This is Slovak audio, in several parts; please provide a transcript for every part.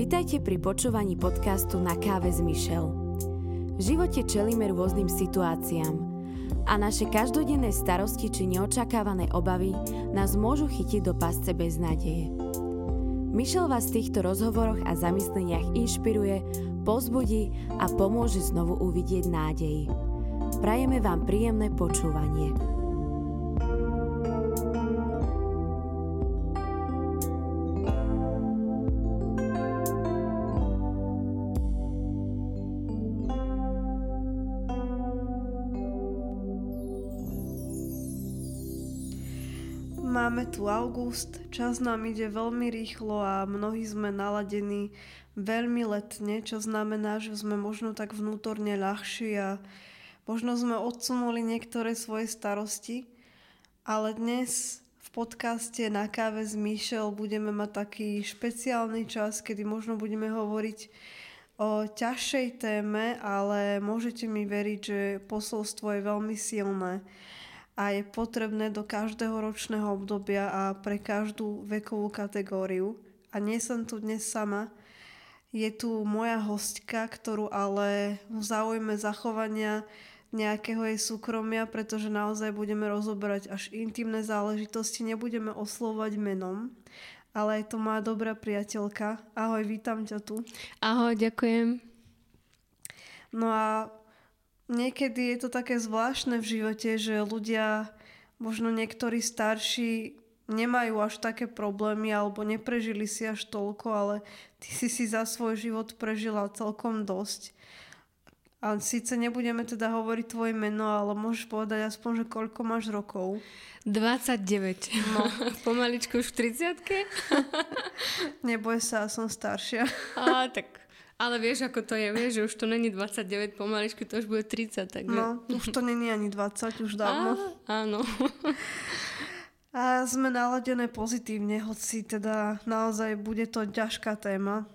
Vitajte pri počúvaní podcastu Na káve s Michelle. V živote čelíme rôznym situáciám a naše každodenné starosti či neočakávané obavy nás môžu chytiť do pasce bez nádeje. Michelle vás v týchto rozhovoroch a zamysleniach inšpiruje, pozbudí a pomôže znovu uvidieť nádej. Prajeme vám príjemné počúvanie. Tu august, čas nám ide veľmi rýchlo a mnohí sme naladení veľmi letne, čo znamená, že sme možno tak vnútorne ľahší a možno sme odsunuli niektoré svoje starosti. Ale dnes v podcaste Na káve s Michel budeme mať taký špeciálny čas, kedy možno budeme hovoriť o ťažšej téme, ale môžete mi veriť, že posolstvo je veľmi silné a je potrebné do každého ročného obdobia a pre každú vekovú kategóriu. A nie som tu dnes sama. Je tu moja hostka, ktorú ale v záujme zachovania nejakého jej súkromia, pretože naozaj budeme rozoberať až intimné záležitosti, nebudeme oslovať menom, ale je to moja dobrá priateľka. Ahoj, vítam ťa tu. Ahoj, ďakujem. No a niekedy je to také zvláštne v živote, že ľudia, možno niektorí starší, nemajú až také problémy alebo neprežili si až toľko, ale ty si si za svoj život prežila celkom dosť. A síce nebudeme teda hovoriť tvoje meno, ale môžeš povedať aspoň, že koľko máš rokov. 29. No. Pomaličku už v 30 Neboj sa, som staršia. Á, tak ale vieš, ako to je, vieš, že už to není 29 pomaličky, to už bude 30. Tak no, už to není ani 20, už dávno. Á, áno. A sme naladené pozitívne, hoci teda naozaj bude to ťažká téma.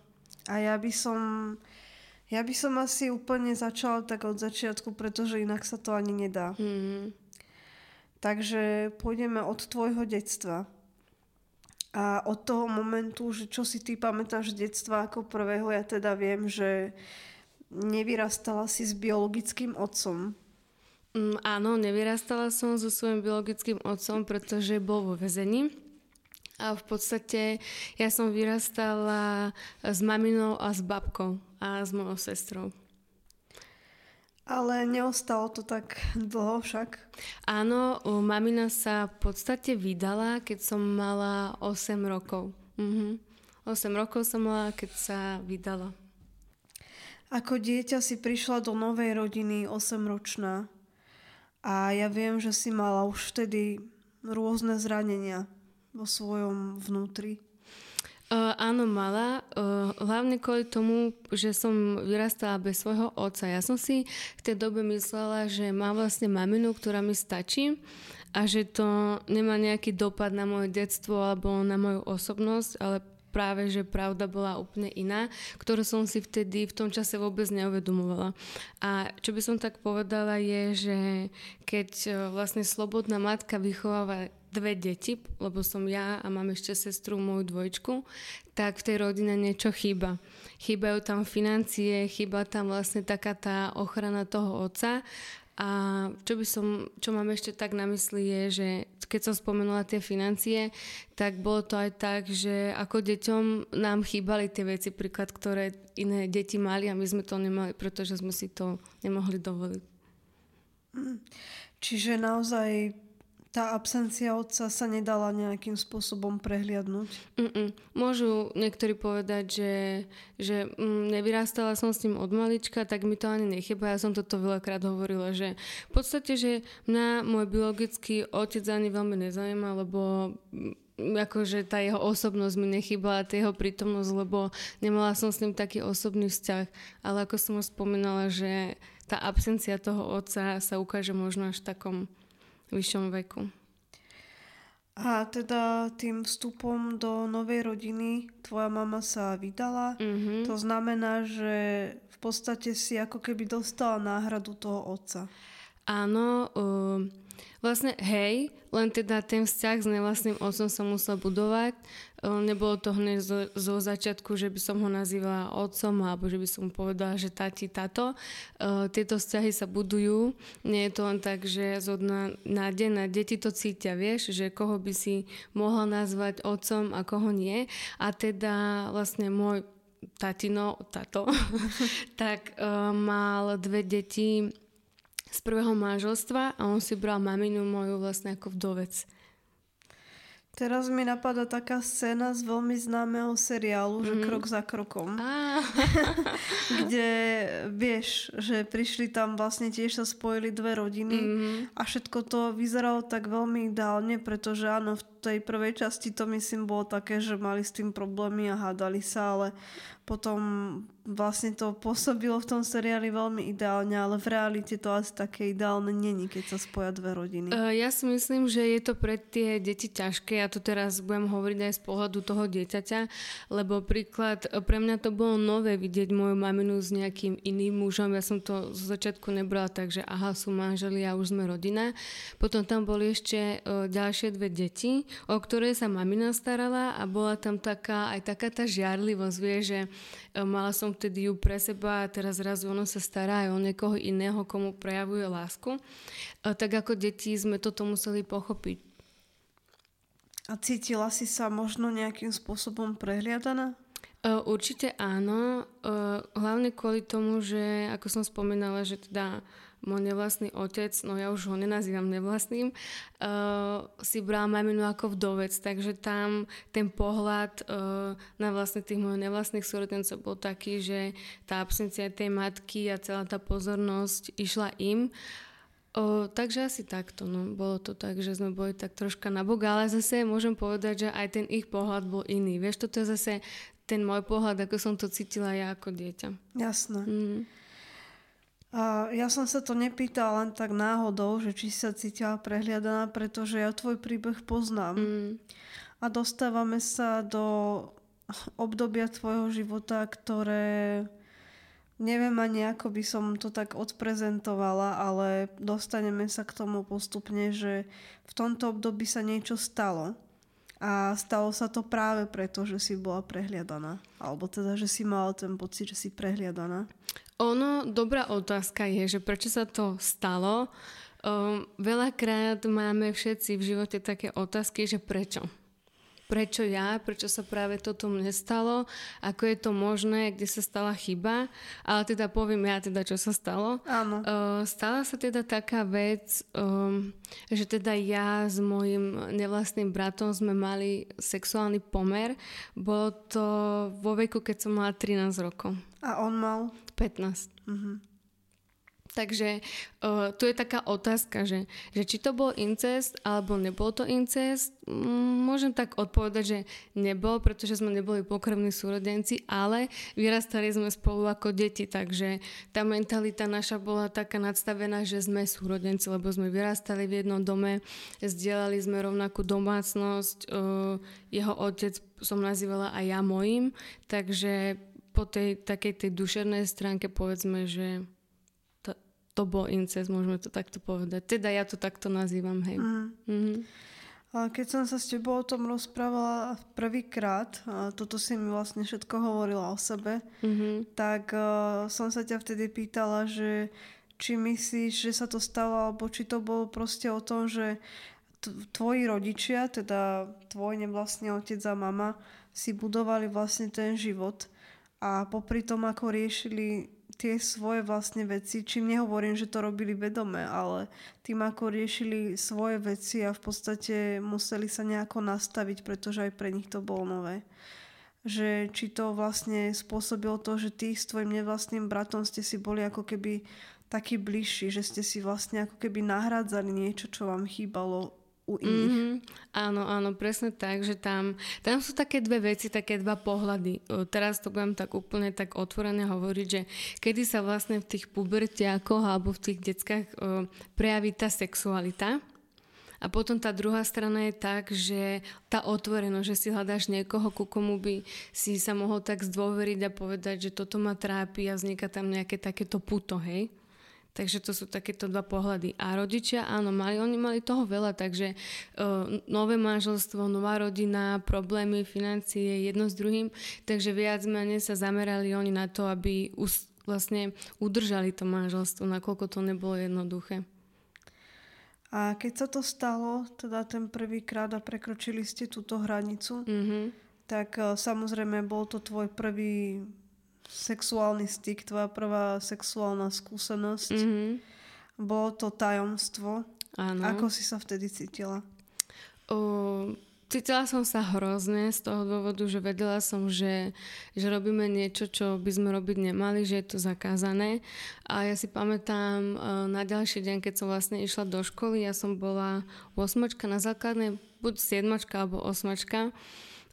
A ja by som, ja by som asi úplne začala tak od začiatku, pretože inak sa to ani nedá. Mm-hmm. Takže pôjdeme od tvojho detstva. A od toho momentu, že čo si ty pamätáš z detstva ako prvého, ja teda viem, že nevyrastala si s biologickým otcom. Mm, áno, nevyrastala som so svojím biologickým otcom, pretože bol vo väzení. A v podstate ja som vyrastala s maminou a s babkou a s mojou sestrou. Ale neostalo to tak dlho však. Áno, mamina sa v podstate vydala, keď som mala 8 rokov. Mhm. 8 rokov som mala, keď sa vydala. Ako dieťa si prišla do novej rodiny 8-ročná a ja viem, že si mala už vtedy rôzne zranenia vo svojom vnútri. Áno, mala. Uh, hlavne kvôli tomu, že som vyrastala bez svojho otca. Ja som si v tej dobe myslela, že mám vlastne maminu, ktorá mi stačí a že to nemá nejaký dopad na moje detstvo alebo na moju osobnosť, ale práve, že pravda bola úplne iná, ktorú som si vtedy v tom čase vôbec neuvedomovala. A čo by som tak povedala je, že keď vlastne slobodná matka vychováva dve deti, lebo som ja a mám ešte sestru, moju dvojčku, tak v tej rodine niečo chýba. Chýbajú tam financie, chýba tam vlastne taká tá ochrana toho otca a čo by som, čo mám ešte tak na mysli je, že keď som spomenula tie financie, tak bolo to aj tak, že ako deťom nám chýbali tie veci, príklad, ktoré iné deti mali a my sme to nemali, pretože sme si to nemohli dovoliť. Čiže naozaj tá absencia otca sa nedala nejakým spôsobom prehliadnúť? Mm-mm. Môžu niektorí povedať, že, že mm, nevyrastala som s ním od malička, tak mi to ani nechyba. Ja som toto veľakrát hovorila, že v podstate, že mňa môj biologický otec ani veľmi nezaujíma, lebo mm, akože tá jeho osobnosť mi nechybala, tá jeho prítomnosť, lebo nemala som s ním taký osobný vzťah. Ale ako som už spomínala, že tá absencia toho otca sa ukáže možno až v takom vyššom veku. A teda tým vstupom do novej rodiny tvoja mama sa vydala. Mm-hmm. To znamená, že v podstate si ako keby dostala náhradu toho otca. Áno, uh, Vlastne hej, len teda ten vzťah s nevlastným otcom sa musel budovať. E, nebolo to hneď zo, zo začiatku, že by som ho nazývala otcom alebo že by som mu povedala, že tati, tato. Uh, tieto vzťahy sa budujú. Nie je to len tak, že zo dna na deň na deti to cítia, vieš, že koho by si mohla nazvať otcom a koho nie. A teda vlastne môj tatino, tato, tak uh, mal dve deti z prvého manželstva a on si bral maminu moju vlastne ako vdovec. Teraz mi napadá taká scéna z veľmi známeho seriálu, mm-hmm. že mhm. krok za krokom. Ah. kde vieš, že prišli tam vlastne tiež sa spojili dve rodiny mm-hmm. a všetko to vyzeralo tak veľmi ideálne, pretože áno, v tej prvej časti to myslím bolo také, že mali s tým problémy a hádali sa, ale potom vlastne to pôsobilo v tom seriáli veľmi ideálne, ale v realite to asi také ideálne není, keď sa spoja dve rodiny. Uh, ja si myslím, že je to pre tie deti ťažké. Ja to teraz budem hovoriť aj z pohľadu toho dieťaťa, lebo príklad, pre mňa to bolo nové vidieť moju maminu s nejakým iným mužom. Ja som to z začiatku nebrala tak, že aha, sú manželi a už sme rodina. Potom tam boli ešte uh, ďalšie dve deti, o ktoré sa mamina starala a bola tam taká, aj taká tá žiarlivosť, vie, že E, mala som vtedy ju pre seba a teraz zrazu ono sa stará aj o niekoho iného, komu prejavuje lásku. E, tak ako deti sme toto museli pochopiť. A cítila si sa možno nejakým spôsobom prehliadaná? E, určite áno, hlavne kvôli tomu, že ako som spomínala, že teda môj nevlastný otec, no ja už ho nenazývam nevlastným, uh, si bral maminu ako vdovec, takže tam ten pohľad uh, na vlastne tých mojich nevlastných súrodencov bol taký, že tá absencia tej matky a celá tá pozornosť išla im. O, takže asi takto, no. Bolo to tak, že sme boli tak troška na bok, ale zase môžem povedať, že aj ten ich pohľad bol iný. Vieš, toto je zase ten môj pohľad, ako som to cítila ja ako dieťa. Jasné. Mm. A ja som sa to nepýtala len tak náhodou, že či sa cítila prehliadaná, pretože ja tvoj príbeh poznám. Mm. A dostávame sa do obdobia tvojho života, ktoré neviem ani ako by som to tak odprezentovala, ale dostaneme sa k tomu postupne, že v tomto období sa niečo stalo. A stalo sa to práve preto, že si bola prehliadaná. Alebo teda, že si mala ten pocit, že si prehliadaná. Ono, dobrá otázka je, že prečo sa to stalo. Um, veľakrát máme všetci v živote také otázky, že prečo prečo ja, prečo sa práve toto mne stalo, ako je to možné, kde sa stala chyba, ale teda poviem ja teda, čo sa stalo. Áno. Uh, stala sa teda taká vec, um, že teda ja s mojim nevlastným bratom sme mali sexuálny pomer. Bolo to vo veku, keď som mala 13 rokov. A on mal? 15. Uh-huh. Takže uh, tu je taká otázka, že, že či to bol incest alebo nebol to incest. Môžem tak odpovedať, že nebol, pretože sme neboli pokrvní súrodenci, ale vyrastali sme spolu ako deti, takže tá mentalita naša bola taká nadstavená, že sme súrodenci, lebo sme vyrastali v jednom dome, zdieľali sme rovnakú domácnosť, uh, jeho otec som nazývala aj ja mojim, takže po tej takej tej dušernej stránke povedzme, že to bol incest, môžeme to takto povedať. Teda ja to takto nazývam, hej. Mm. Mm-hmm. A keď som sa s tebou o tom rozprávala prvýkrát, toto si mi vlastne všetko hovorila o sebe, mm-hmm. tak uh, som sa ťa vtedy pýtala, že či myslíš, že sa to stalo, alebo či to bolo proste o tom, že tvoji rodičia, teda tvoj nevlastný otec a mama, si budovali vlastne ten život a popri tom, ako riešili tie svoje vlastne veci, čím nehovorím, že to robili vedome, ale tým ako riešili svoje veci a v podstate museli sa nejako nastaviť, pretože aj pre nich to bolo nové. Že či to vlastne spôsobilo to, že ty s tvojim nevlastným bratom ste si boli ako keby taký bližší, že ste si vlastne ako keby nahradzali niečo, čo vám chýbalo u iných. Mm-hmm. Áno, áno, presne tak, že tam, tam sú také dve veci, také dva pohľady. Teraz to budem tak úplne tak otvorene hovoriť, že kedy sa vlastne v tých pubertiakoch alebo v tých deckách prejaví tá sexualita. A potom tá druhá strana je tak, že tá otvorenosť, že si hľadáš niekoho, ku komu by si sa mohol tak zdôveriť a povedať, že toto ma trápi a vzniká tam nejaké takéto puto, hej? Takže to sú takéto dva pohľady. A rodičia, áno, mali, oni mali toho veľa, takže uh, nové manželstvo, nová rodina, problémy, financie, jedno s druhým. Takže viac menej sa zamerali oni na to, aby us, vlastne udržali to manželstvo, nakoľko to nebolo jednoduché. A keď sa to stalo, teda ten prvýkrát a prekročili ste túto hranicu, mm-hmm. tak uh, samozrejme bol to tvoj prvý sexuálny styk, tvoja prvá sexuálna skúsenosť. Mm-hmm. Bolo to tajomstvo. Áno. Ako si sa vtedy cítila? O, cítila som sa hrozne z toho dôvodu, že vedela som, že, že robíme niečo, čo by sme robiť nemali, že je to zakázané. A ja si pamätám na ďalší deň, keď som vlastne išla do školy, ja som bola osmačka na základnej, buď siedmačka alebo osmačka.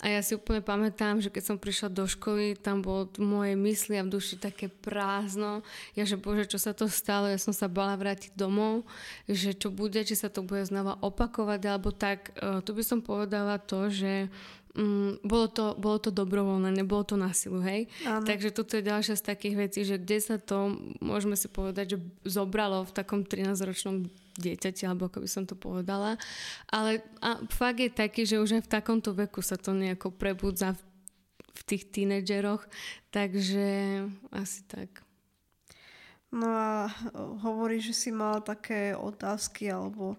A ja si úplne pamätám, že keď som prišla do školy, tam bolo v mojej mysli a v duši také prázdno. Ja, že bože, čo sa to stalo? Ja som sa bala vrátiť domov, že čo bude, či sa to bude znova opakovať, alebo tak. Uh, tu by som povedala to, že Mm, bolo, to, bolo to dobrovoľné, nebolo to na silu, hej? Áno. Takže toto je ďalšia z takých vecí, že kde sa to, môžeme si povedať, že zobralo v takom 13-ročnom dieťati, alebo ako by som to povedala. Ale a fakt je taký, že už aj v takomto veku sa to nejako prebudza v, v tých tínedžeroch, takže asi tak. No a hovorí, že si mala také otázky alebo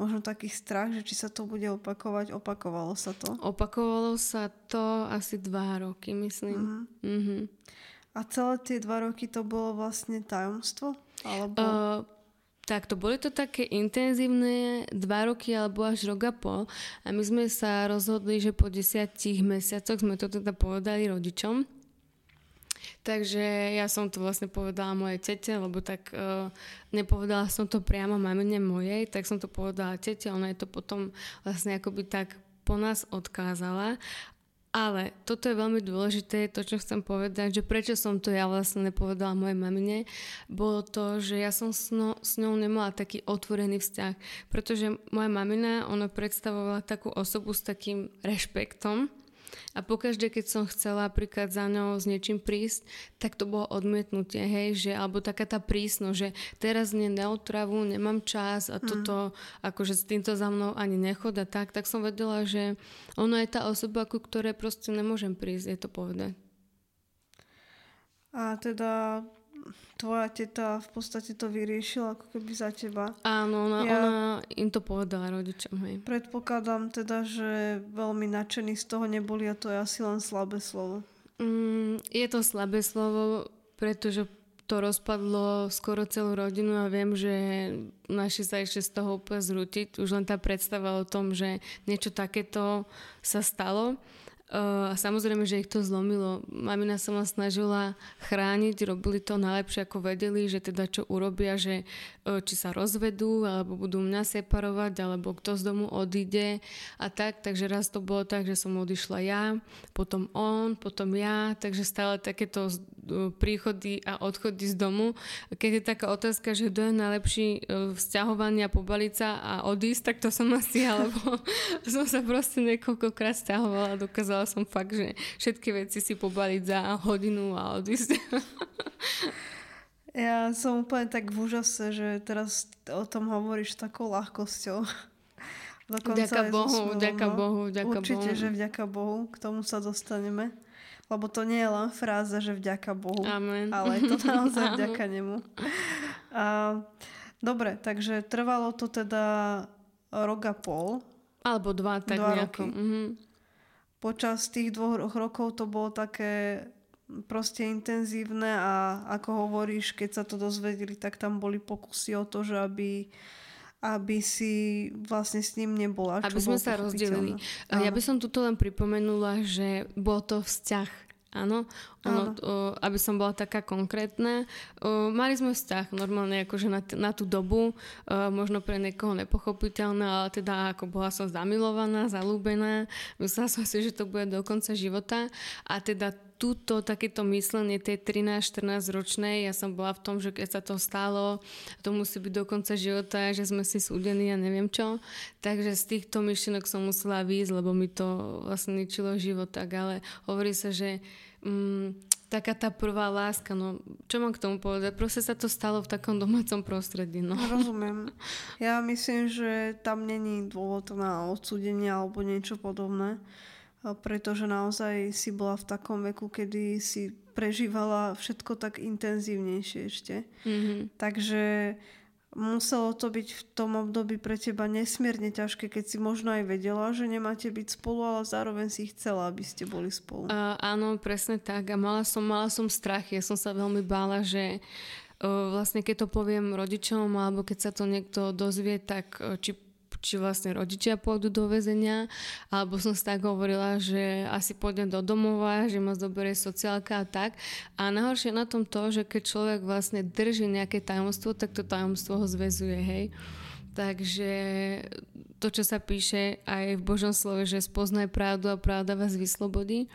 možno taký strach, že či sa to bude opakovať. Opakovalo sa to? Opakovalo sa to asi dva roky, myslím. Uh-huh. Uh-huh. A celé tie dva roky to bolo vlastne tajomstvo? Alebo... Uh, tak to boli to také intenzívne dva roky alebo až rok a pol a my sme sa rozhodli, že po desiatich mesiacoch sme to teda povedali rodičom Takže ja som to vlastne povedala mojej tete, lebo tak uh, nepovedala som to priamo mamine mojej, tak som to povedala tete, ona je to potom vlastne akoby tak po nás odkázala. Ale toto je veľmi dôležité, to, čo chcem povedať, že prečo som to ja vlastne nepovedala mojej mamine, bolo to, že ja som s, s ňou nemala taký otvorený vzťah, pretože moja mamina, ona predstavovala takú osobu s takým rešpektom, a pokaždé, keď som chcela napríklad za ňou s niečím prísť, tak to bolo odmietnutie, hej, že, alebo taká tá prísno, že teraz nie neotravu, nemám čas a mm. toto, akože s týmto za mnou ani nechod a tak, tak som vedela, že ona je tá osoba, ku ktorej proste nemôžem prísť, je to povedať. A teda tvoja teta v podstate to vyriešila ako keby za teba. Áno, ona, ja ona im to povedala rodičom. Hej. Predpokladám teda, že veľmi nadšení z toho neboli a to je asi len slabé slovo. Mm, je to slabé slovo, pretože to rozpadlo skoro celú rodinu a viem, že naši sa ešte z toho úplne zrútiť. Už len tá predstava o tom, že niečo takéto sa stalo. A samozrejme, že ich to zlomilo. Mamina sa ma snažila chrániť, robili to najlepšie, ako vedeli, že teda čo urobia, že uh, či sa rozvedú, alebo budú mňa separovať, alebo kto z domu odíde a tak. Takže raz to bolo tak, že som odišla ja, potom on, potom ja, takže stále takéto uh, príchody a odchody z domu. Keď je taká otázka, že kto je najlepší uh, vzťahovania, pobaliť sa a odísť, tak to som asi, alebo som sa proste niekoľkokrát stiahovala a dokázala Chcela som fakt, že všetky veci si pobaliť za hodinu a odísť. Ja som úplne tak v úžase, že teraz o tom hovoríš takou ľahkosťou. Dokonca vďaka Bohu, vďaka. Bohu, vďaka Určite, Bohu. že vďaka Bohu, k tomu sa dostaneme. Lebo to nie je len fráza, že vďaka Bohu, Amen. ale je to naozaj vďaka nemu. A, dobre, takže trvalo to teda rok a pol. Alebo dva, tak dva nejako. Roky. Mm-hmm počas tých dvoch rokov to bolo také proste intenzívne a ako hovoríš, keď sa to dozvedeli, tak tam boli pokusy o to, že aby aby si vlastne s ním nebola. Aby sme sa rozdelili. Ja by som tuto len pripomenula, že bol to vzťah Áno, ono, o, aby som bola taká konkrétna. O, mali sme vzťah normálne akože na, t- na tú dobu, o, možno pre niekoho nepochopiteľné, ale teda ako bola som zamilovaná, zalúbená, myslela som si, že to bude do konca života a teda túto takéto myslenie tej 13-14 ročnej, ja som bola v tom, že keď sa to stalo, to musí byť do konca života, že sme si súdení a neviem čo. Takže z týchto myšlienok som musela výjsť, lebo mi to vlastne ničilo život tak, ale hovorí sa, že mm, taká tá prvá láska, no čo mám k tomu povedať? Proste sa to stalo v takom domácom prostredí, no. Rozumiem. Ja myslím, že tam není dôvod na odsúdenie alebo niečo podobné, pretože naozaj si bola v takom veku, kedy si prežívala všetko tak intenzívnejšie ešte. Mm-hmm. Takže muselo to byť v tom období pre teba nesmierne ťažké, keď si možno aj vedela, že nemáte byť spolu, ale zároveň si chcela, aby ste boli spolu. Uh, áno, presne tak. A mala som, mala som strach. Ja som sa veľmi bála, že uh, vlastne keď to poviem rodičom, alebo keď sa to niekto dozvie, tak uh, či či vlastne rodičia pôjdu do väzenia, alebo som si tak hovorila, že asi pôjdem do domova, že ma zoberie sociálka a tak. A najhoršie na tom to, že keď človek vlastne drží nejaké tajomstvo, tak to tajomstvo ho zväzuje, hej. Takže to, čo sa píše aj v Božom slove, že spoznaj pravdu a pravda vás vyslobodí,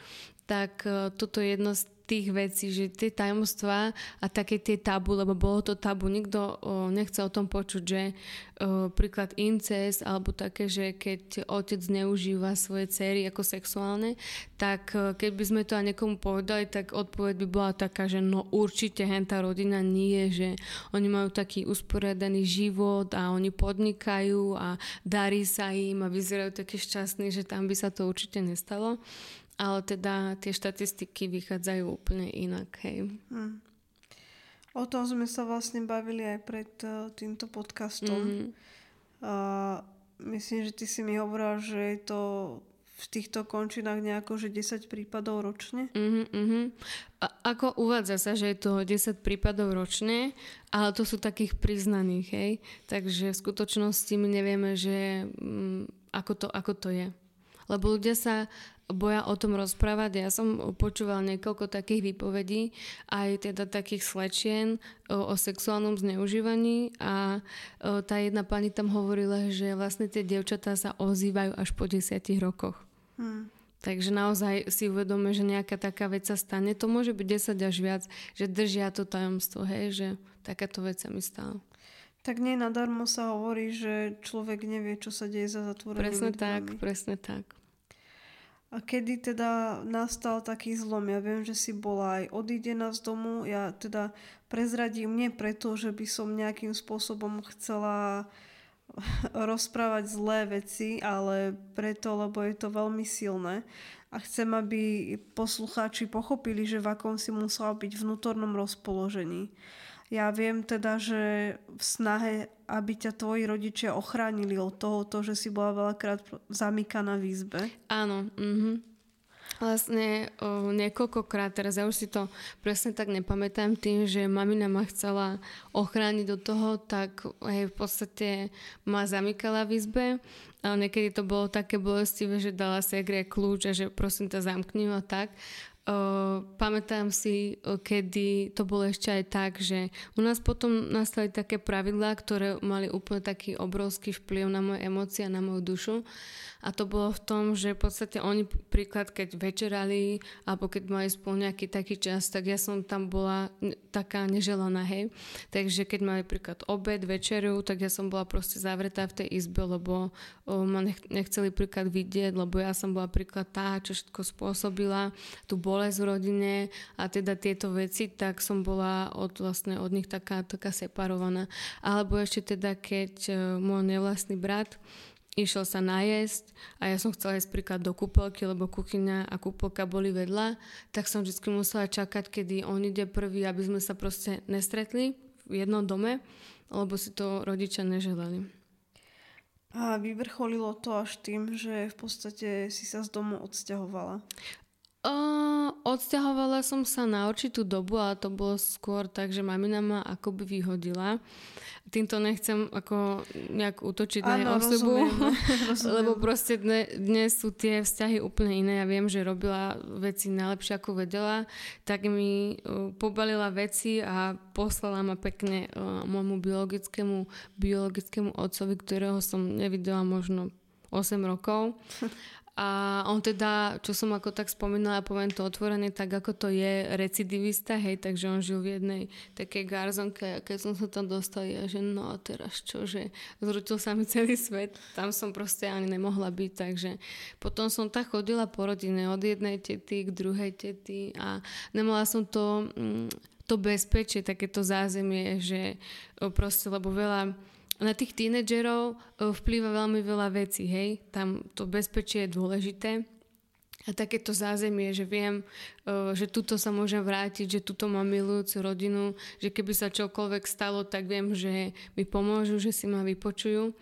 tak e, toto je jedno z tých vecí, že tie tajomstvá a také tie tabu, lebo bolo to tabu, nikto o, nechce o tom počuť, že príklad incest alebo také, že keď otec zneužíva svoje cery ako sexuálne, tak o, keď by sme to aj niekomu povedali, tak odpoveď by bola taká, že no určite hentá rodina nie, že oni majú taký usporiadaný život a oni podnikajú a darí sa im a vyzerajú také šťastní, že tam by sa to určite nestalo. Ale teda tie štatistiky vychádzajú úplne inak, hej. Hmm. O tom sme sa vlastne bavili aj pred uh, týmto podcastom. Mm-hmm. Uh, myslím, že ty si mi hovorila, že je to v týchto končinách nejako, že 10 prípadov ročne? Uh-huh, uh-huh. A ako uvádza sa, že je to 10 prípadov ročne, ale to sú takých priznaných, hej? Takže v skutočnosti my nevieme, že um, ako, to, ako to je. Lebo ľudia sa boja o tom rozprávať. Ja som počúval niekoľko takých výpovedí, aj teda takých slečien o, o sexuálnom zneužívaní a o, tá jedna pani tam hovorila, že vlastne tie dievčatá sa ozývajú až po desiatich rokoch. Hmm. Takže naozaj si uvedome, že nejaká taká vec sa stane. To môže byť 10 až viac, že držia to tajomstvo, hej, že takáto vec sa mi stala. Tak nie nadarmo sa hovorí, že človek nevie, čo sa deje za zatvorenými Presne tak, presne tak. A kedy teda nastal taký zlom? Ja viem, že si bola aj odídená z domu. Ja teda prezradím nie preto, že by som nejakým spôsobom chcela rozprávať zlé veci, ale preto, lebo je to veľmi silné. A chcem, aby poslucháči pochopili, že v akom si musela byť vnútornom rozpoložení. Ja viem teda, že v snahe, aby ťa tvoji rodičia ochránili od toho, to, že si bola veľakrát zamykaná v izbe. Áno. Mhm. Vlastne o, niekoľkokrát, teraz ja už si to presne tak nepamätám tým, že mamina ma chcela ochrániť do toho, tak hej, v podstate ma zamykala v izbe ale niekedy to bolo také bolestivé, že dala segre kľúč a že prosím ťa zamkni a tak. Uh, pamätám si, kedy to bolo ešte aj tak, že u nás potom nastali také pravidlá, ktoré mali úplne taký obrovský vplyv na moje emócie a na moju dušu. A to bolo v tom, že v podstate oni príklad, keď večerali alebo keď mali spolu nejaký taký čas, tak ja som tam bola taká neželaná, hej. Takže keď mali príklad obed, večeru, tak ja som bola proste zavretá v tej izbe, lebo o, ma nechceli príklad vidieť, lebo ja som bola príklad tá, čo všetko spôsobila, tú bolesť v rodine a teda tieto veci, tak som bola od, vlastne od nich taká, taká separovaná. Alebo ešte teda, keď e, môj nevlastný brat išiel sa najesť a ja som chcela ísť príklad do kúpelky, lebo kuchyňa a kúpelka boli vedľa, tak som vždy musela čakať, kedy on ide prvý, aby sme sa proste nestretli v jednom dome, lebo si to rodičia neželali. A vyvrcholilo to až tým, že v podstate si sa z domu odsťahovala. Uh, odsťahovala som sa na určitú dobu, ale to bolo skôr tak, že mamina ma akoby vyhodila. Týmto nechcem ako nejak útočiť na jej osobu, lebo proste dne, dnes sú tie vzťahy úplne iné. Ja viem, že robila veci najlepšie ako vedela, tak mi uh, pobalila veci a poslala ma pekne uh, môjmu biologickému, biologickému otcovi, ktorého som nevidela možno 8 rokov. A on teda, čo som ako tak spomínala, poviem to otvorene, tak ako to je recidivista, hej, takže on žil v jednej takej garzonke a keď som sa tam dostal, ja že no teraz čo, že zrutil sa mi celý svet, tam som proste ani nemohla byť, takže potom som tak chodila po rodine od jednej tety k druhej tety a nemala som to, mm, to bezpečie, takéto zázemie, že proste, lebo veľa na tých tínedžerov eh, vplýva veľmi veľa vecí, hej. Tam to bezpečie je dôležité. A takéto zázemie, že viem, eh, že tuto sa môžem vrátiť, že tuto mám milujúcu rodinu, že keby sa čokoľvek stalo, tak viem, že mi pomôžu, že si ma vypočujú.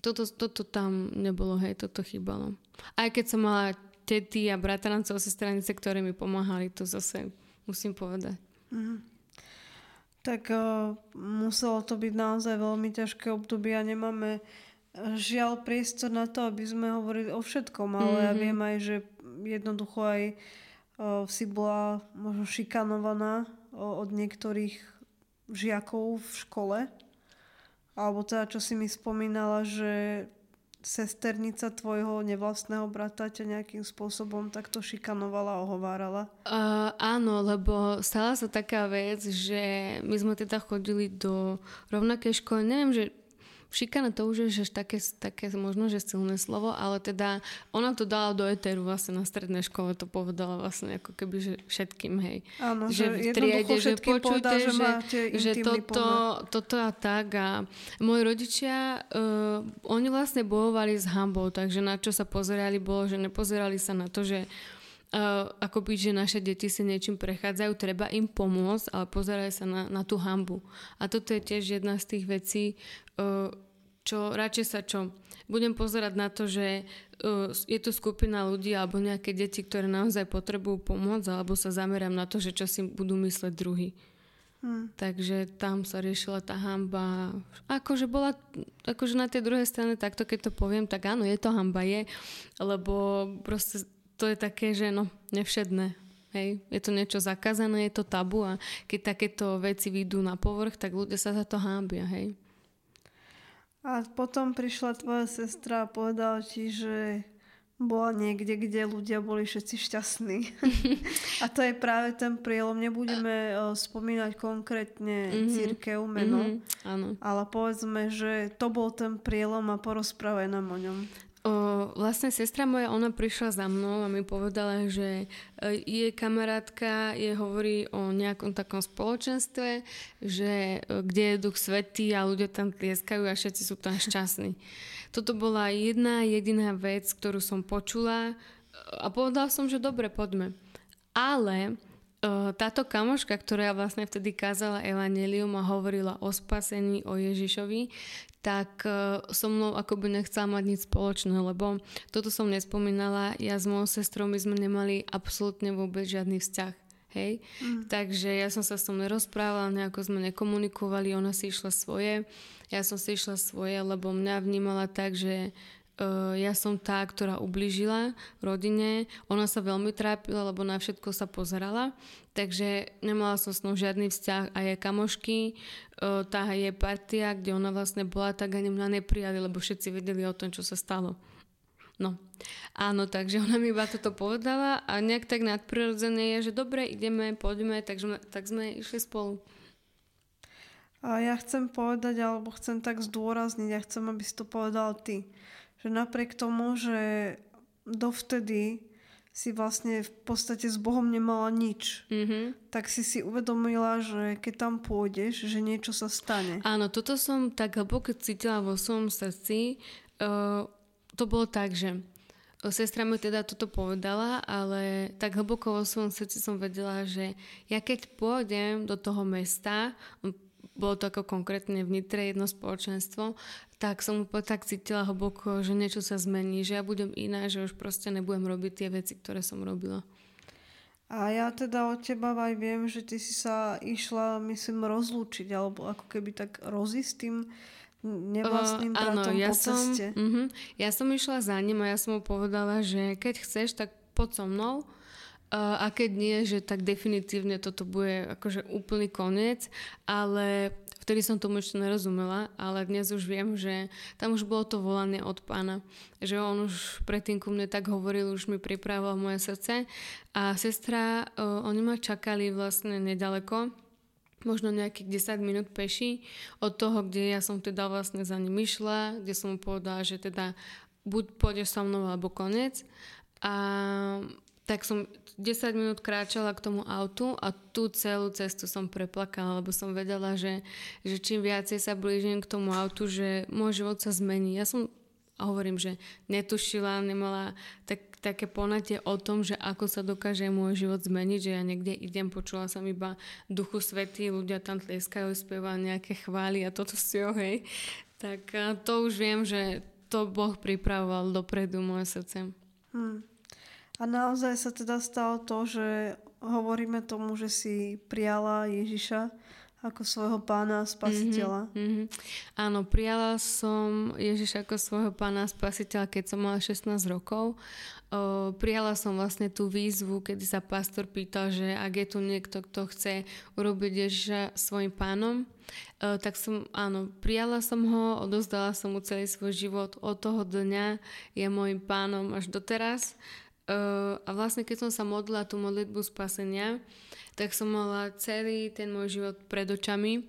Toto, toto tam nebolo, hej, toto chýbalo. Aj keď som mala tety a bratrancov, sestranice, ktoré mi pomáhali, to zase musím povedať. Mm-hmm. Tak uh, muselo to byť naozaj veľmi ťažké obdobie a nemáme e, žiaľ priestor na to, aby sme hovorili o všetkom, ale mm-hmm. ja viem aj, že jednoducho aj uh, si bola možno šikanovaná uh, od niektorých žiakov v škole. Alebo teda, čo si mi spomínala, že sesternica tvojho nevlastného brata ťa nejakým spôsobom takto šikanovala, ohovárala? Uh, áno, lebo stala sa taká vec, že my sme teda chodili do rovnakej školy. Neviem, že Šikana to už je že také, také možno, že silné slovo, ale teda ona to dala do eteru vlastne na strednej škole, to povedala vlastne ako keby, že všetkým, hej. Áno, že, že v triede, že počujte, povedal, že, že, že toto, toto a tak a moji rodičia, uh, oni vlastne bojovali s hambou, takže na čo sa pozerali bolo, že nepozerali sa na to, že Uh, akoby, že naše deti si niečím prechádzajú, treba im pomôcť, ale pozerajú sa na, na tú hambu. A toto je tiež jedna z tých vecí, uh, čo radšej sa čo, budem pozerať na to, že uh, je tu skupina ľudí alebo nejaké deti, ktoré naozaj potrebujú pomôcť, alebo sa zamerám na to, že čo si budú mysleť druhý. Hmm. Takže tam sa riešila tá hamba. Akože bola, akože na tej druhej strane, takto keď to poviem, tak áno, je to hamba, je, lebo proste to je také, že no, nevšedné. Hej, je to niečo zakázané, je to tabu a keď takéto veci vyjdú na povrch, tak ľudia sa za to hábia, hej. A potom prišla tvoja sestra a povedala ti, že bola niekde, kde ľudia boli všetci šťastní. a to je práve ten prielom. Nebudeme spomínať konkrétne mm-hmm. církev, meno, mm-hmm. Áno. ale povedzme, že to bol ten prielom a porozprávaj nám o ňom. O, vlastne sestra moja, ona prišla za mnou a mi povedala, že e, jej kamarátka je hovorí o nejakom takom spoločenstve, že e, kde je duch svetý a ľudia tam tlieskajú a všetci sú tam šťastní. Toto bola jedna jediná vec, ktorú som počula a povedala som, že dobre, poďme. Ale táto kamoška, ktorá vlastne vtedy kázala Evangelium a hovorila o spasení, o Ježišovi, tak so mnou akoby nechcela mať nič spoločné, lebo toto som nespomínala, ja s mojou sestrou my sme nemali absolútne vôbec žiadny vzťah. Hej? Mm. Takže ja som sa s tom nerozprávala, nejako sme nekomunikovali, ona si išla svoje, ja som si išla svoje, lebo mňa vnímala tak, že ja som tá, ktorá ubližila rodine. Ona sa veľmi trápila, lebo na všetko sa pozerala. Takže nemala som s ňou žiadny vzťah a je kamošky, tá je partia, kde ona vlastne bola, tak ani mňa neprijali, lebo všetci vedeli o tom, čo sa stalo. No, áno, takže ona mi iba toto povedala a nejak tak nadprirodzené je, že dobre, ideme, poďme, takže tak sme išli spolu. A ja chcem povedať, alebo chcem tak zdôrazniť, ja chcem, aby si to povedal ty že napriek tomu, že dovtedy si vlastne v podstate s Bohom nemala nič, mm-hmm. tak si si uvedomila, že keď tam pôjdeš, že niečo sa stane. Áno, toto som tak hlboko cítila vo svojom srdci. Uh, to bolo tak, že sestra mi teda toto povedala, ale tak hlboko vo svojom srdci som vedela, že ja keď pôjdem do toho mesta, bolo to ako konkrétne v Nitre jedno spoločenstvo, tak som tak cítila hlboko, že niečo sa zmení, že ja budem iná, že už proste nebudem robiť tie veci, ktoré som robila. A ja teda od teba aj viem, že ty si sa išla, myslím, rozlúčiť, alebo ako keby tak rozísť tým nevlastným uh, bratom áno, ja po ceste. Som, uh-huh, ja som išla za ním a ja som mu povedala, že keď chceš, tak poď so mnou. A keď nie, že tak definitívne toto bude akože úplný koniec, ale vtedy som tomu ešte nerozumela, ale dnes už viem, že tam už bolo to volanie od pána. Že on už predtým ku mne tak hovoril, už mi pripravoval moje srdce. A sestra, oni ma čakali vlastne nedaleko, možno nejakých 10 minút peši od toho, kde ja som teda vlastne za ním išla, kde som mu povedala, že teda buď pôjdeš so mnou alebo konec. A tak som 10 minút kráčala k tomu autu a tú celú cestu som preplakala, lebo som vedela, že, že čím viacej sa blížim k tomu autu, že môj život sa zmení. Ja som, a hovorím, že netušila, nemala tak, také ponatie o tom, že ako sa dokáže môj život zmeniť, že ja niekde idem, počula som iba duchu svety, ľudia tam tleskajú, spievajú nejaké chvály a toto si hej. Tak to už viem, že to Boh pripravoval dopredu moje srdce. Hmm. A naozaj sa teda stalo to, že hovoríme tomu, že si prijala Ježiša ako svojho pána a spasiteľa. Mm-hmm, mm-hmm. Áno, prijala som Ježiša ako svojho pána a spasiteľa, keď som mala 16 rokov. O, prijala som vlastne tú výzvu, kedy sa pastor pýtal, že ak je tu niekto, kto chce urobiť Ježiša svojim pánom, tak som, áno, prijala som ho, odozdala som mu celý svoj život. Od toho dňa je môjim pánom až doteraz. A vlastne keď som sa modlila tú modlitbu spasenia, tak som mala celý ten môj život pred očami,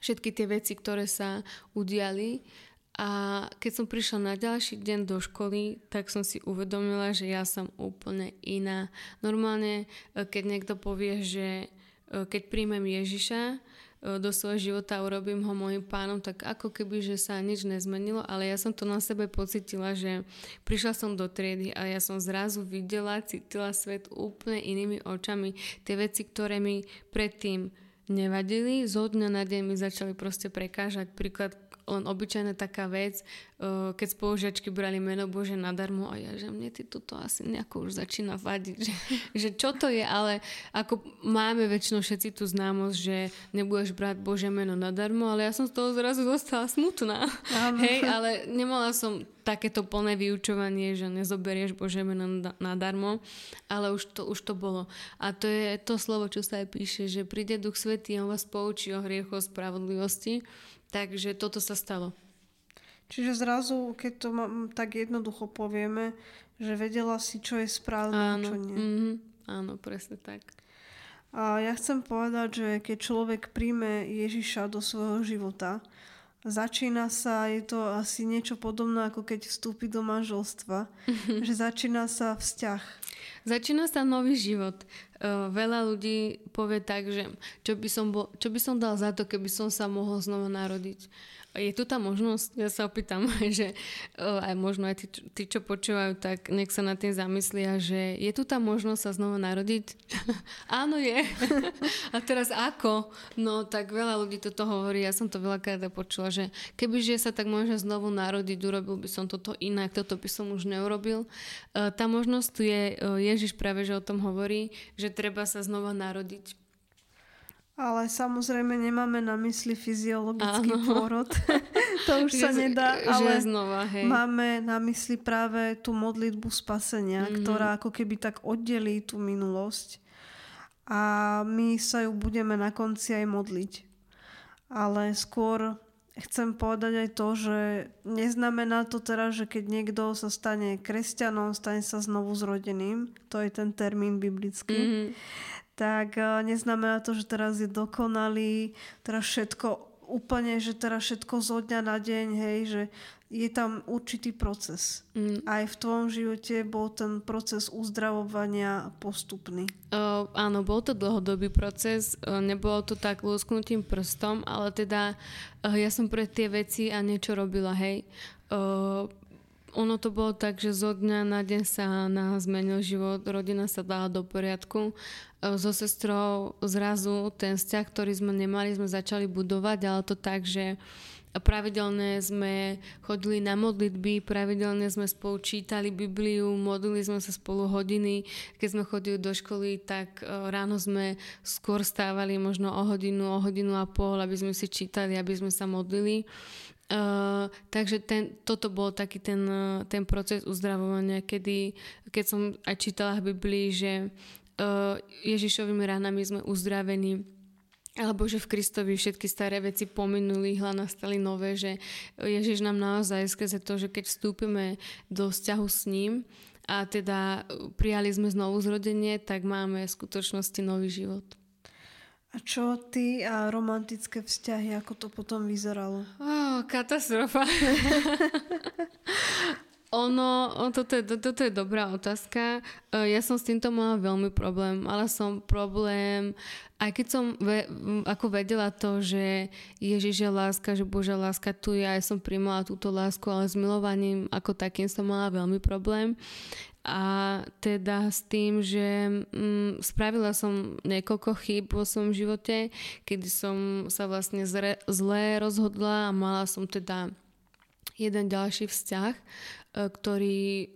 všetky tie veci, ktoré sa udiali. A keď som prišla na ďalší deň do školy, tak som si uvedomila, že ja som úplne iná. Normálne, e, keď niekto povie, že keď príjmem Ježiša, E, do svojho života, urobím ho môjim pánom, tak ako keby, že sa nič nezmenilo, ale ja som to na sebe pocitila, že prišla som do triedy a ja som zrazu videla, cítila svet úplne inými očami. Tie veci, ktoré mi predtým nevadili, zo dňa na deň mi začali proste prekážať. Príklad len obyčajná taká vec, keď spolužiačky brali meno Bože nadarmo a ja, že mne ty toto asi nejako už začína vadiť, že, že čo to je, ale ako máme väčšinou všetci tú známosť, že nebudeš brať Bože meno nadarmo, ale ja som z toho zrazu dostala smutná. Hej, ale nemala som takéto plné vyučovanie, že nezoberieš Bože meno nadarmo, ale už to, už to bolo. A to je to slovo, čo sa aj píše, že príde Duch Svetý a on vás poučí o hriechu, o spravodlivosti Takže toto sa stalo. Čiže zrazu, keď to tak jednoducho povieme, že vedela si, čo je správne a čo nie. Mm-hmm, áno, presne tak. A ja chcem povedať, že keď človek príjme Ježiša do svojho života, začína sa, je to asi niečo podobné, ako keď vstúpi do manželstva, že začína sa vzťah. Začína sa nový život. Uh, veľa ľudí povie tak, že čo by, som bol, čo by som dal za to, keby som sa mohol znova narodiť je tu tá možnosť, ja sa opýtam, že aj možno aj tí, tí, čo počúvajú, tak nech sa nad tým zamyslia, že je tu tá možnosť sa znova narodiť? Áno, je. A teraz ako? No tak veľa ľudí toto hovorí, ja som to veľakrát počula, že kebyže sa tak môže znovu narodiť, urobil by som toto inak, toto by som už neurobil. E, tá možnosť tu je, e, Ježiš práve, že o tom hovorí, že treba sa znova narodiť ale samozrejme nemáme na mysli fyziologický Áno. pôrod. to už sa nedá, ale znova, hej. máme na mysli práve tú modlitbu spasenia, mm-hmm. ktorá ako keby tak oddelí tú minulosť a my sa ju budeme na konci aj modliť. Ale skôr chcem povedať aj to, že neznamená to teraz, že keď niekto sa stane kresťanom, stane sa znovu zrodeným, to je ten termín biblický, mm-hmm tak eh, neznamená to, že teraz je dokonalý, teraz všetko úplne, že teraz všetko zo dňa na deň, hej, že je tam určitý proces. Mm. Aj v tvojom živote bol ten proces uzdravovania postupný. Uh, áno, bol to dlhodobý proces, uh, nebolo to tak lusknutým prstom, ale teda uh, ja som pre tie veci a niečo robila, hej. Uh, ono to bolo tak, že zo dňa na deň sa nás zmenil život, rodina sa dala do poriadku. E, so sestrou zrazu ten vzťah, ktorý sme nemali, sme začali budovať, ale to tak, že pravidelne sme chodili na modlitby, pravidelne sme spolu čítali Bibliu, modlili sme sa spolu hodiny. Keď sme chodili do školy, tak e, ráno sme skôr stávali možno o hodinu, o hodinu a pol, aby sme si čítali, aby sme sa modlili. Uh, takže ten, toto bol taký ten, uh, ten proces uzdravovania, kedy, keď som aj čítala v Biblii, že uh, Ježišovými ránami sme uzdravení alebo že v Kristovi všetky staré veci pominuli, hľa nastali nové, že Ježiš nám naozaj skrze to, že keď vstúpime do vzťahu s ním a teda prijali sme znovu zrodenie, tak máme v skutočnosti nový život. A čo ty a romantické vzťahy, ako to potom vyzeralo? Oh, katastrofa. Ono, toto, je, toto je dobrá otázka. E, ja som s týmto mala veľmi problém. Mala som problém, aj keď som ve, ako vedela to, že Ježiš je láska, že Božia láska tu je, aj som primala túto lásku, ale s milovaním ako takým som mala veľmi problém. A teda s tým, že mm, spravila som niekoľko chýb vo svojom živote, kedy som sa vlastne zre, zle rozhodla a mala som teda jeden ďalší vzťah, e, ktorý e,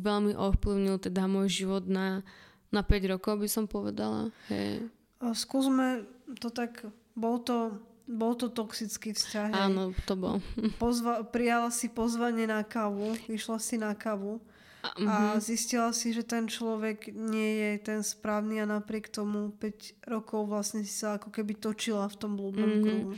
veľmi ovplyvnil teda môj život na, na 5 rokov, by som povedala. Hej. Skúsme to tak, bol to, bol to toxický vzťah. Áno, to bol. Pozva, prijala si pozvanie na kávu, išla si na kávu Uh-huh. A mhm. zistila si, že ten človek nie je ten správny a napriek tomu 5 rokov vlastne si sa ako keby točila v tom blúdnom uh-huh. kruhu.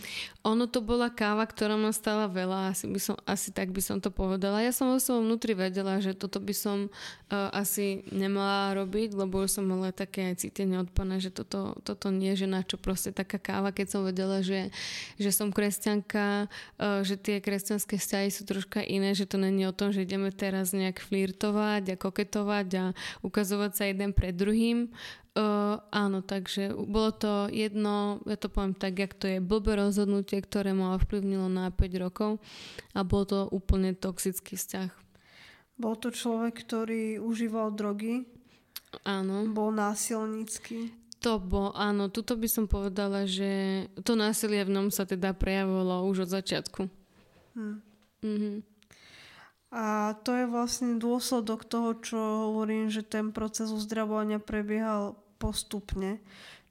Ono to bola káva, ktorá ma stala veľa, asi, by som, asi tak by som to povedala. Ja som vo svojom vnútri vedela, že toto by som uh, asi nemala robiť, lebo som mala také aj cítenie od pána, že toto, toto nie, že na čo proste taká káva, keď som vedela, že, že som kresťanka, uh, že tie kresťanské vzťahy sú troška iné, že to není o tom, že ideme teraz nejak flirtovať flirtovať a koketovať a ukazovať sa jeden pred druhým. Uh, áno, takže bolo to jedno, ja to poviem tak, jak to je blbé rozhodnutie, ktoré ma ovplyvnilo na 5 rokov a bol to úplne toxický vzťah. Bol to človek, ktorý užíval drogy? Áno. Bol násilnícky? To bol, áno, tuto by som povedala, že to násilie v ňom sa teda prejavovalo už od začiatku. Hm. Mhm. A to je vlastne dôsledok toho, čo hovorím, že ten proces uzdravovania prebiehal postupne.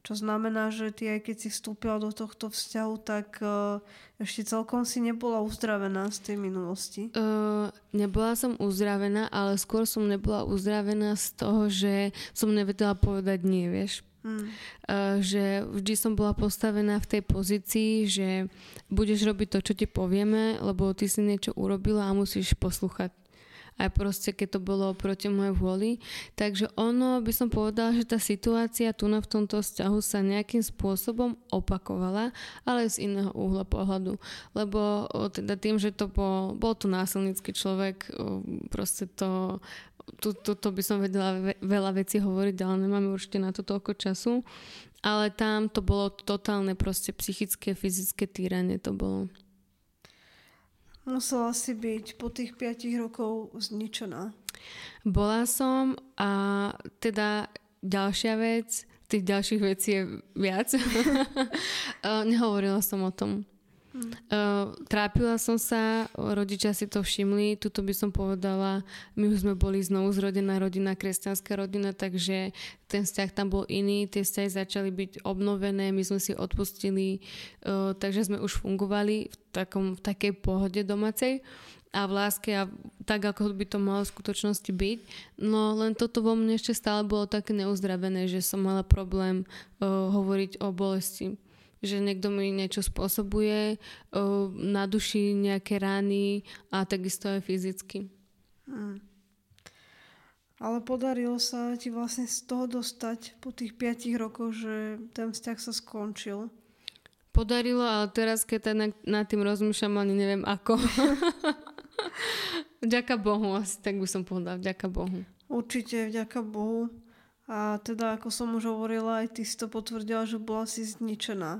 Čo znamená, že ty aj keď si vstúpila do tohto vzťahu, tak uh, ešte celkom si nebola uzdravená z tej minulosti. Uh, nebola som uzdravená, ale skôr som nebola uzdravená z toho, že som nevedela povedať nie, vieš. Hmm. Uh, že vždy som bola postavená v tej pozícii, že budeš robiť to, čo ti povieme, lebo ty si niečo urobila a musíš poslúchať. Aj proste, keď to bolo proti mojej vôli. Takže ono by som povedala, že tá situácia tu na v tomto vzťahu sa nejakým spôsobom opakovala, ale z iného uhla pohľadu. Lebo teda tým, že to bol, bol to násilnický človek, proste to tu, to by som vedela ve, veľa vecí hovoriť, ale nemáme určite na to toľko času. Ale tam to bolo totálne proste psychické, fyzické týranie to bolo. Musela si byť po tých 5 rokov zničená. Bola som a teda ďalšia vec, tých ďalších vecí je viac. Nehovorila som o tom. Uh, trápila som sa, rodičia si to všimli, tuto by som povedala, my už sme boli znovu zrodená rodina, kresťanská rodina, takže ten vzťah tam bol iný, tie vzťahy začali byť obnovené, my sme si odpustili, uh, takže sme už fungovali v, takom, v takej pohode domácej a v láske a tak, ako by to malo v skutočnosti byť. No len toto vo mne ešte stále bolo také neuzdravené, že som mala problém uh, hovoriť o bolesti že niekto mi niečo spôsobuje, na duši nejaké rány a takisto aj fyzicky. Hmm. Ale podarilo sa ti vlastne z toho dostať po tých 5 rokoch, že ten vzťah sa skončil. Podarilo, ale teraz, keď nad, nad tým rozmýšľam, ani neviem ako. vďaka Bohu, asi tak by som povedala, vďaka Bohu. Určite, vďaka Bohu. A teda, ako som už hovorila, aj ty si to potvrdila, že bola si zničená.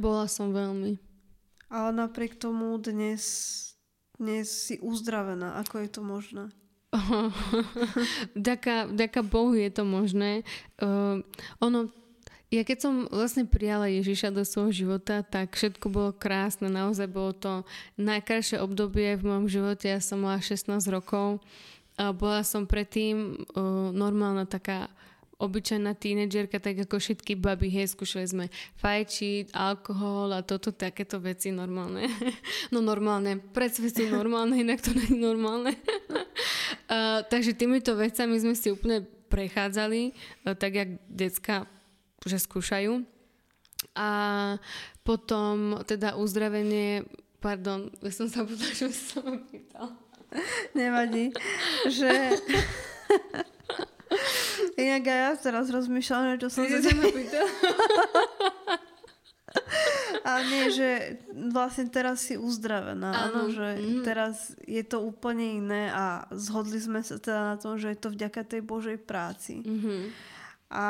Bola som veľmi. Ale napriek tomu dnes, dnes si uzdravená. Ako je to možné? vďaka, vďaka Bohu je to možné. Uh, ono, ja keď som vlastne prijala Ježiša do svojho života, tak všetko bolo krásne. Naozaj bolo to najkrajšie obdobie v mojom živote. Ja som mala 16 rokov. A bola som predtým uh, normálna taká obyčajná tínedžerka, tak ako všetky baby, hej, skúšali sme fajčiť, alkohol a toto, takéto veci normálne. No normálne, predsvety normálne, inak to nie je normálne. uh, takže týmito vecami sme si úplne prechádzali, uh, tak jak decka že skúšajú. A potom teda uzdravenie, pardon, ja som sa povedala, že som pýtal. Nevadí, že... Inak aj ja teraz rozmýšľam, že čo som sa pýtal. A nie, že vlastne teraz si uzdravená. Áno, že mm. teraz je to úplne iné a zhodli sme sa teda na tom, že je to vďaka tej Božej práci. Mm-hmm. A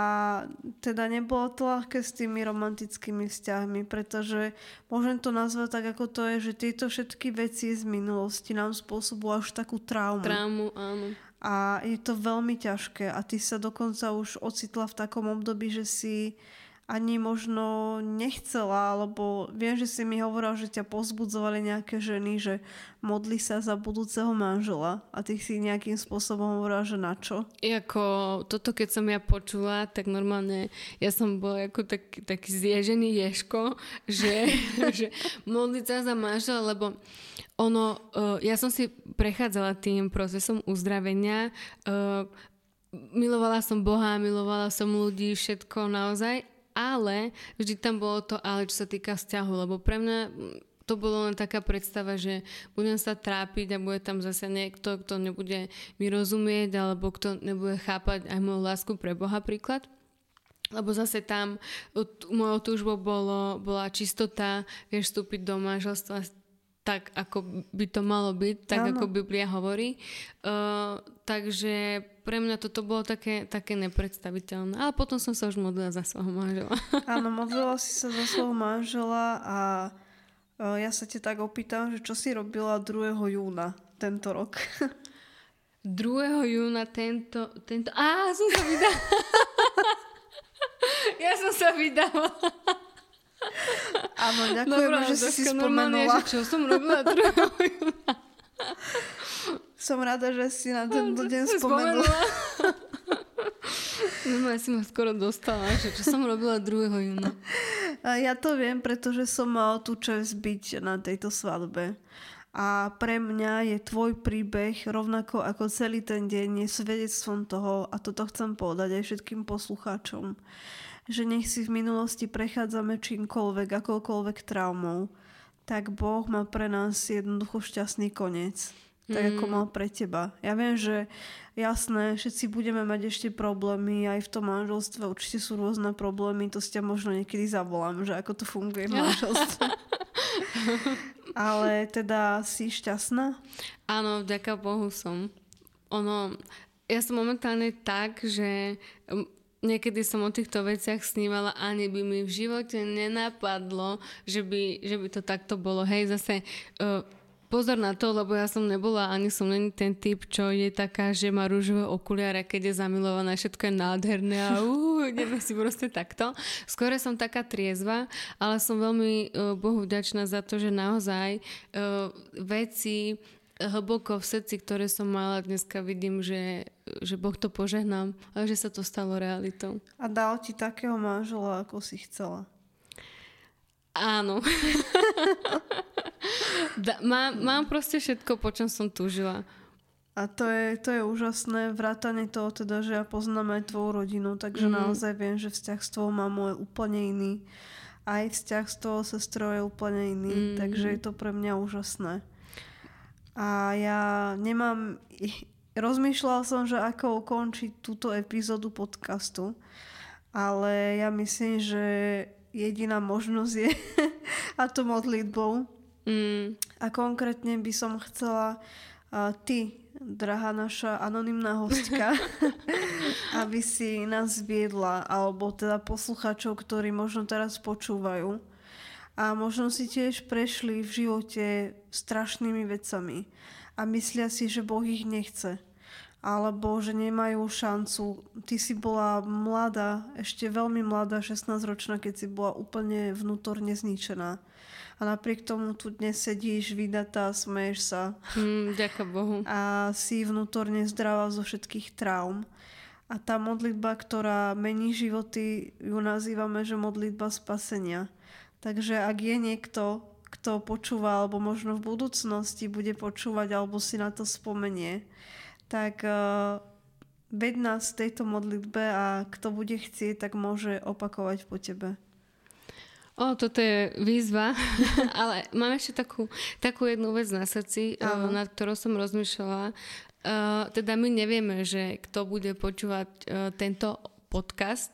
teda nebolo to ľahké s tými romantickými vzťahmi, pretože môžem to nazvať tak, ako to je, že tieto všetky veci z minulosti nám spôsobujú až takú traumu. Traumu, áno. A je to veľmi ťažké a ty sa dokonca už ocitla v takom období, že si ani možno nechcela, alebo viem, že si mi hovorila, že ťa pozbudzovali nejaké ženy, že modli sa za budúceho manžela a ty si nejakým spôsobom hovorila, že na čo? Jako toto, keď som ja počula, tak normálne ja som bola ako tak, taký zježený ješko, že, že modliť sa za manžela, lebo ono, uh, ja som si prechádzala tým procesom uzdravenia, uh, milovala som Boha, milovala som ľudí, všetko naozaj, ale vždy tam bolo to ale, čo sa týka vzťahu, lebo pre mňa to bolo len taká predstava, že budem sa trápiť a bude tam zase niekto, kto nebude mi rozumieť alebo kto nebude chápať aj moju lásku pre Boha príklad. Lebo zase tam mojou túžbou bolo, bola čistota, vieš, vstúpiť do manželstva tak, ako by to malo byť, tak ano. ako Biblia hovorí. Uh, takže pre mňa toto bolo také, také nepredstaviteľné. Ale potom som sa už modlila za svojho manžela. Áno, modlila si sa za svojho manžela a uh, ja sa ťa tak opýtam, že čo si robila 2. júna tento rok? 2. júna tento... tento... Á, som sa vydala. ja som sa vydala. Áno, ďakujem, no, že si si spomenula. Že čo som robila 2. júna. Som rada, že si na tento deň spomenula. no, ja si ma skoro dostala, že čo som robila 2. júna. Ja to viem, pretože som mal tú čest byť na tejto svadbe. A pre mňa je tvoj príbeh rovnako ako celý ten deň je svedectvom toho, a toto chcem povedať aj všetkým poslucháčom, že nech si v minulosti prechádzame čímkoľvek, akoľkoľvek traumou, tak Boh má pre nás jednoducho šťastný koniec. Tak mm. ako mal pre teba. Ja viem, že jasné, všetci budeme mať ešte problémy, aj v tom manželstve určite sú rôzne problémy, to si ťa možno niekedy zavolám, že ako to funguje v manželstve. Ale teda si šťastná? Áno, vďaka Bohu som. Ono, ja som momentálne tak, že niekedy som o týchto veciach snívala, ani by mi v živote nenapadlo, že by, že by to takto bolo. Hej, zase uh, pozor na to, lebo ja som nebola, ani som není ten typ, čo je taká, že má rúžové okuliare, keď je zamilovaná, všetko je nádherné a uh, ideme si proste takto. Skôr som taká triezva, ale som veľmi uh, Bohu vďačná za to, že naozaj uh, veci hlboko v srdci, ktoré som mala, dneska vidím, že, že Boh to požehnal a že sa to stalo realitou. A dal ti takého manžela, ako si chcela? Áno. da, mám, mám proste všetko, po čom som túžila. A to je, to je úžasné, vrátane toho teda, že ja poznám aj tvoju rodinu, takže mm. naozaj viem, že vzťah s tvojou mamou je úplne iný. Aj vzťah s tvojou sestrou je úplne iný, mm. takže je to pre mňa úžasné. A ja nemám... Rozmýšľala som, že ako ukončiť túto epizódu podcastu, ale ja myslím, že jediná možnosť je a to modlitbou. Mm. A konkrétne by som chcela uh, ty, drahá naša anonimná hostka, aby si nás viedla, alebo teda posluchačov, ktorí možno teraz počúvajú, a možno si tiež prešli v živote strašnými vecami a myslia si, že Boh ich nechce alebo že nemajú šancu. Ty si bola mladá, ešte veľmi mladá, 16-ročná, keď si bola úplne vnútorne zničená. A napriek tomu tu dnes sedíš, vydatá, smeješ sa. Mm, ďakujem Bohu. A si vnútorne zdravá zo všetkých traum. A tá modlitba, ktorá mení životy, ju nazývame, že modlitba spasenia. Takže ak je niekto, kto počúva, alebo možno v budúcnosti bude počúvať, alebo si na to spomenie, tak uh, ved nás v tejto modlitbe a kto bude chcieť, tak môže opakovať po tebe. O, toto je výzva, ale mám ešte takú, takú jednu vec na srdci, uh, nad ktorou som rozmýšľala. Uh, teda my nevieme, že kto bude počúvať uh, tento podcast,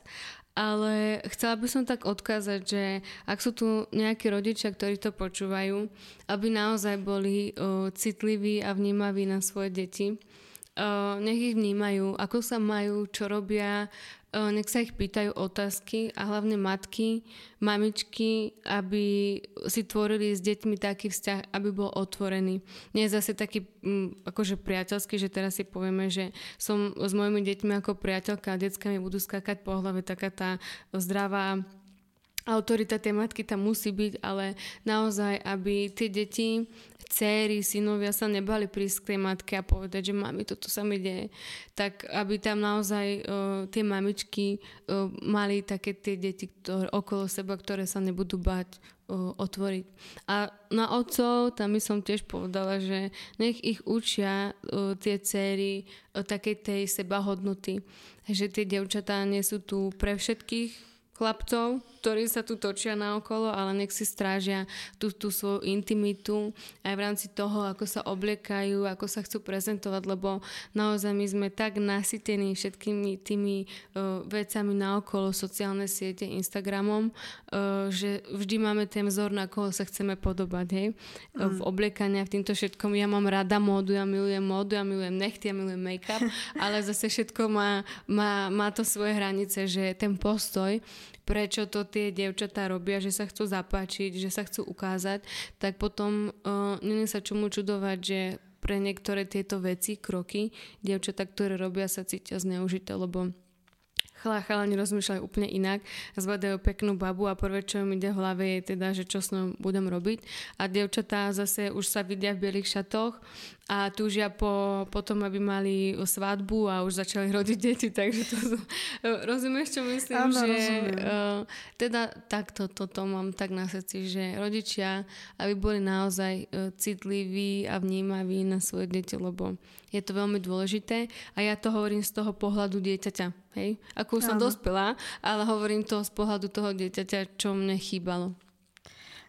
ale chcela by som tak odkázať, že ak sú tu nejakí rodičia, ktorí to počúvajú, aby naozaj boli uh, citliví a vnímaví na svoje deti. Uh, nech ich vnímajú, ako sa majú, čo robia, nech sa ich pýtajú otázky a hlavne matky, mamičky, aby si tvorili s deťmi taký vzťah, aby bol otvorený. Nie je zase taký mm, akože priateľský, že teraz si povieme, že som s mojimi deťmi ako priateľka a deckami budú skákať po hlave, taká tá zdravá autorita tej matky tam musí byť, ale naozaj, aby tie deti, céry, synovia sa nebali prísť k tej matke a povedať, že mami, toto sa mi deje. Tak aby tam naozaj uh, tie mamičky uh, mali také tie deti ktoré, okolo seba, ktoré sa nebudú bať uh, otvoriť. A na otcov tam by som tiež povedala, že nech ich učia uh, tie céry uh, takej tej sebahodnoty. Že tie devčatá nie sú tu pre všetkých, chlapcov, ktorí sa tu točia naokolo, ale nech si strážia tú, tú svoju intimitu aj v rámci toho, ako sa obliekajú, ako sa chcú prezentovať, lebo naozaj my sme tak nasytení všetkými tými uh, vecami naokolo, sociálne siete, Instagramom, uh, že vždy máme ten vzor, na koho sa chceme podobať, hej? Mm. V obliekania, v týmto všetkom. Ja mám rada módu, ja milujem módu, ja milujem nechty, ja milujem make-up, ale zase všetko má, má, má to svoje hranice, že ten postoj prečo to tie dievčatá robia, že sa chcú zapáčiť, že sa chcú ukázať, tak potom uh, není sa čomu čudovať, že pre niektoré tieto veci, kroky, dievčatá, ktoré robia, sa cítia zneužité, lebo chala, chalani rozmýšľajú úplne inak, zvedajú peknú babu a prvé, čo im ide v hlave je teda, že čo s ňou budem robiť. A dievčatá zase už sa vidia v bielých šatoch a túžia po, potom, aby mali svadbu a už začali rodiť deti, takže to sú, rozumieš, čo myslím, Áno, že uh, teda takto toto mám tak na srdci, že rodičia, aby boli naozaj uh, citliví a vnímaví na svoje deti, lebo je to veľmi dôležité. A ja to hovorím z toho pohľadu dieťaťa, hej, ako už som dospela, ale hovorím to z pohľadu toho dieťaťa, čo mne chýbalo.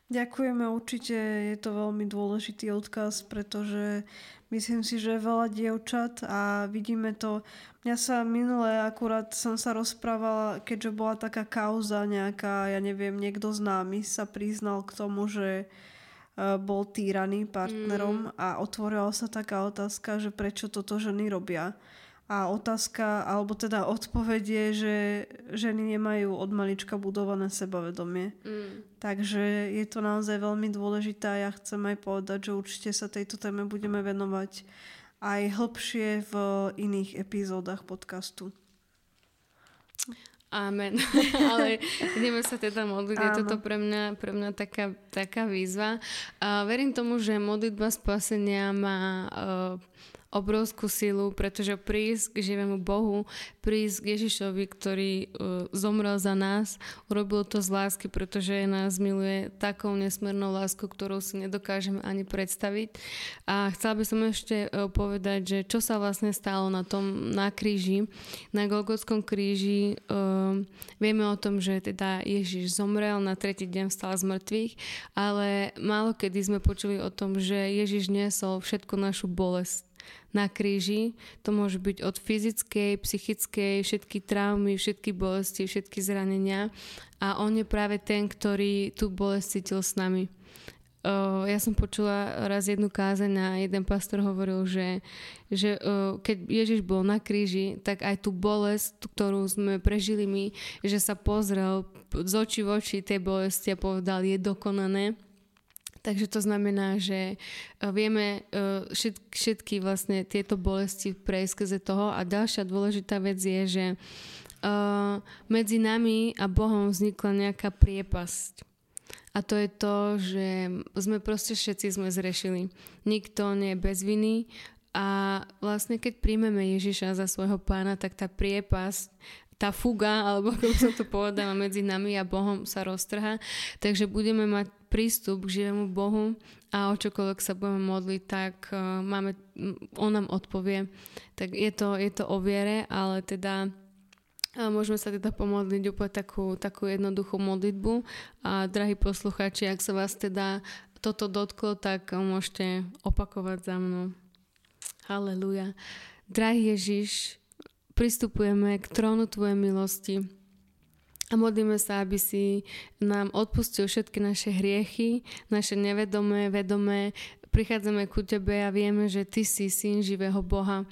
Ďakujeme, určite je to veľmi dôležitý odkaz, pretože myslím si, že veľa dievčat a vidíme to. Mňa sa minule akurát som sa rozprávala, keďže bola taká kauza nejaká, ja neviem, niekto známy sa priznal k tomu, že e, bol týraný partnerom mm. a otvorila sa taká otázka, že prečo toto ženy robia. A otázka, alebo teda odpoveď je, že ženy nemajú od malička budované sebavedomie. Mm. Takže je to naozaj veľmi dôležité a ja chcem aj povedať, že určite sa tejto téme budeme venovať aj hlbšie v iných epizódach podcastu. Amen. Ale ideme sa teda modliť. Je toto pre mňa, pre mňa taká, taká výzva. A verím tomu, že modlitba spasenia má uh, obrovskú silu, pretože prísť k živému Bohu, prísť k Ježišovi, ktorý uh, zomrel za nás, urobil to z lásky, pretože nás miluje takou nesmiernou láskou, ktorou si nedokážeme ani predstaviť. A chcela by som ešte uh, povedať, že čo sa vlastne stalo na tom, na kríži, na Golgotskom kríži. Uh, vieme o tom, že teda Ježiš zomrel, na tretí deň vstal z mŕtvych, ale málo kedy sme počuli o tom, že Ježiš niesol všetku našu bolesť na kríži. To môže byť od fyzickej, psychickej, všetky traumy, všetky bolesti, všetky zranenia. A on je práve ten, ktorý tú bolesť cítil s nami. Ja som počula raz jednu kázeň a jeden pastor hovoril, že, že keď Ježiš bol na kríži, tak aj tú bolesť, ktorú sme prežili my, že sa pozrel z očí v oči tej bolesti a povedal, je dokonané Takže to znamená, že e, vieme e, všetky vlastne tieto bolesti prejsť skrze toho a ďalšia dôležitá vec je, že e, medzi nami a Bohom vznikla nejaká priepasť. A to je to, že sme proste všetci sme zrešili. Nikto nie je bez viny a vlastne keď príjmeme Ježiša za svojho pána, tak tá priepasť tá fuga, alebo ako som to povedala, medzi nami a Bohom sa roztrha. Takže budeme mať prístup k živému Bohu a o čokoľvek sa budeme modliť, tak uh, máme, on nám odpovie. Tak je to, je to o viere, ale teda A môžeme sa teda pomodliť úplne takú, takú jednoduchú modlitbu. A drahí poslucháči, ak sa vás teda toto dotklo, tak môžete opakovať za mnou. Haleluja. Drahý Ježiš, pristupujeme k trónu Tvojej milosti a modlíme sa, aby si nám odpustil všetky naše hriechy, naše nevedomé, vedomé, prichádzame ku Tebe a vieme, že Ty si syn živého Boha.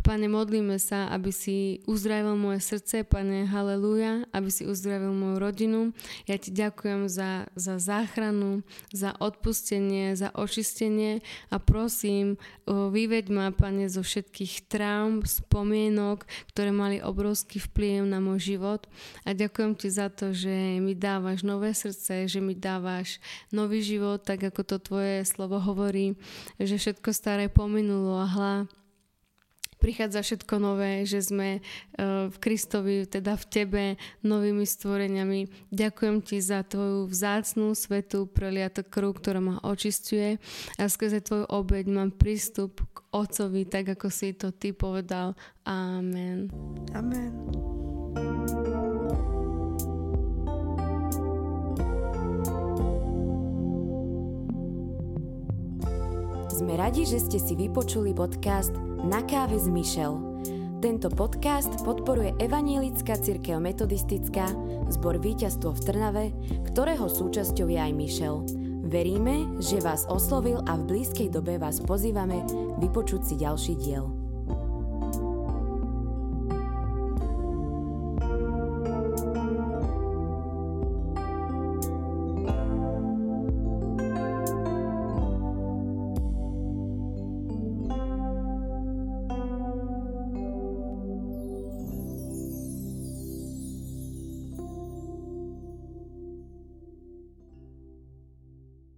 Pane, modlíme sa, aby si uzdravil moje srdce, Pane, haleluja, aby si uzdravil moju rodinu. Ja Ti ďakujem za, za záchranu, za odpustenie, za očistenie a prosím, vyveď ma, Pane, zo všetkých traum, spomienok, ktoré mali obrovský vplyv na môj život. A ďakujem Ti za to, že mi dávaš nové srdce, že mi dávaš nový život, tak ako to Tvoje slovo hovorí že všetko staré pominulo a hla prichádza všetko nové, že sme e, v Kristovi, teda v Tebe, novými stvoreniami. Ďakujem Ti za Tvoju vzácnú, svetú, preliatú krv, ktorá ma očistuje a skrze Tvoju obeď mám prístup k Otcovi, tak ako si to Ty povedal. Amen. Amen. Sme radi, že ste si vypočuli podcast Na káve s Michel. Tento podcast podporuje Evanielická církev metodistická, zbor víťazstvo v Trnave, ktorého súčasťou je aj Michel. Veríme, že vás oslovil a v blízkej dobe vás pozývame vypočuť si ďalší diel.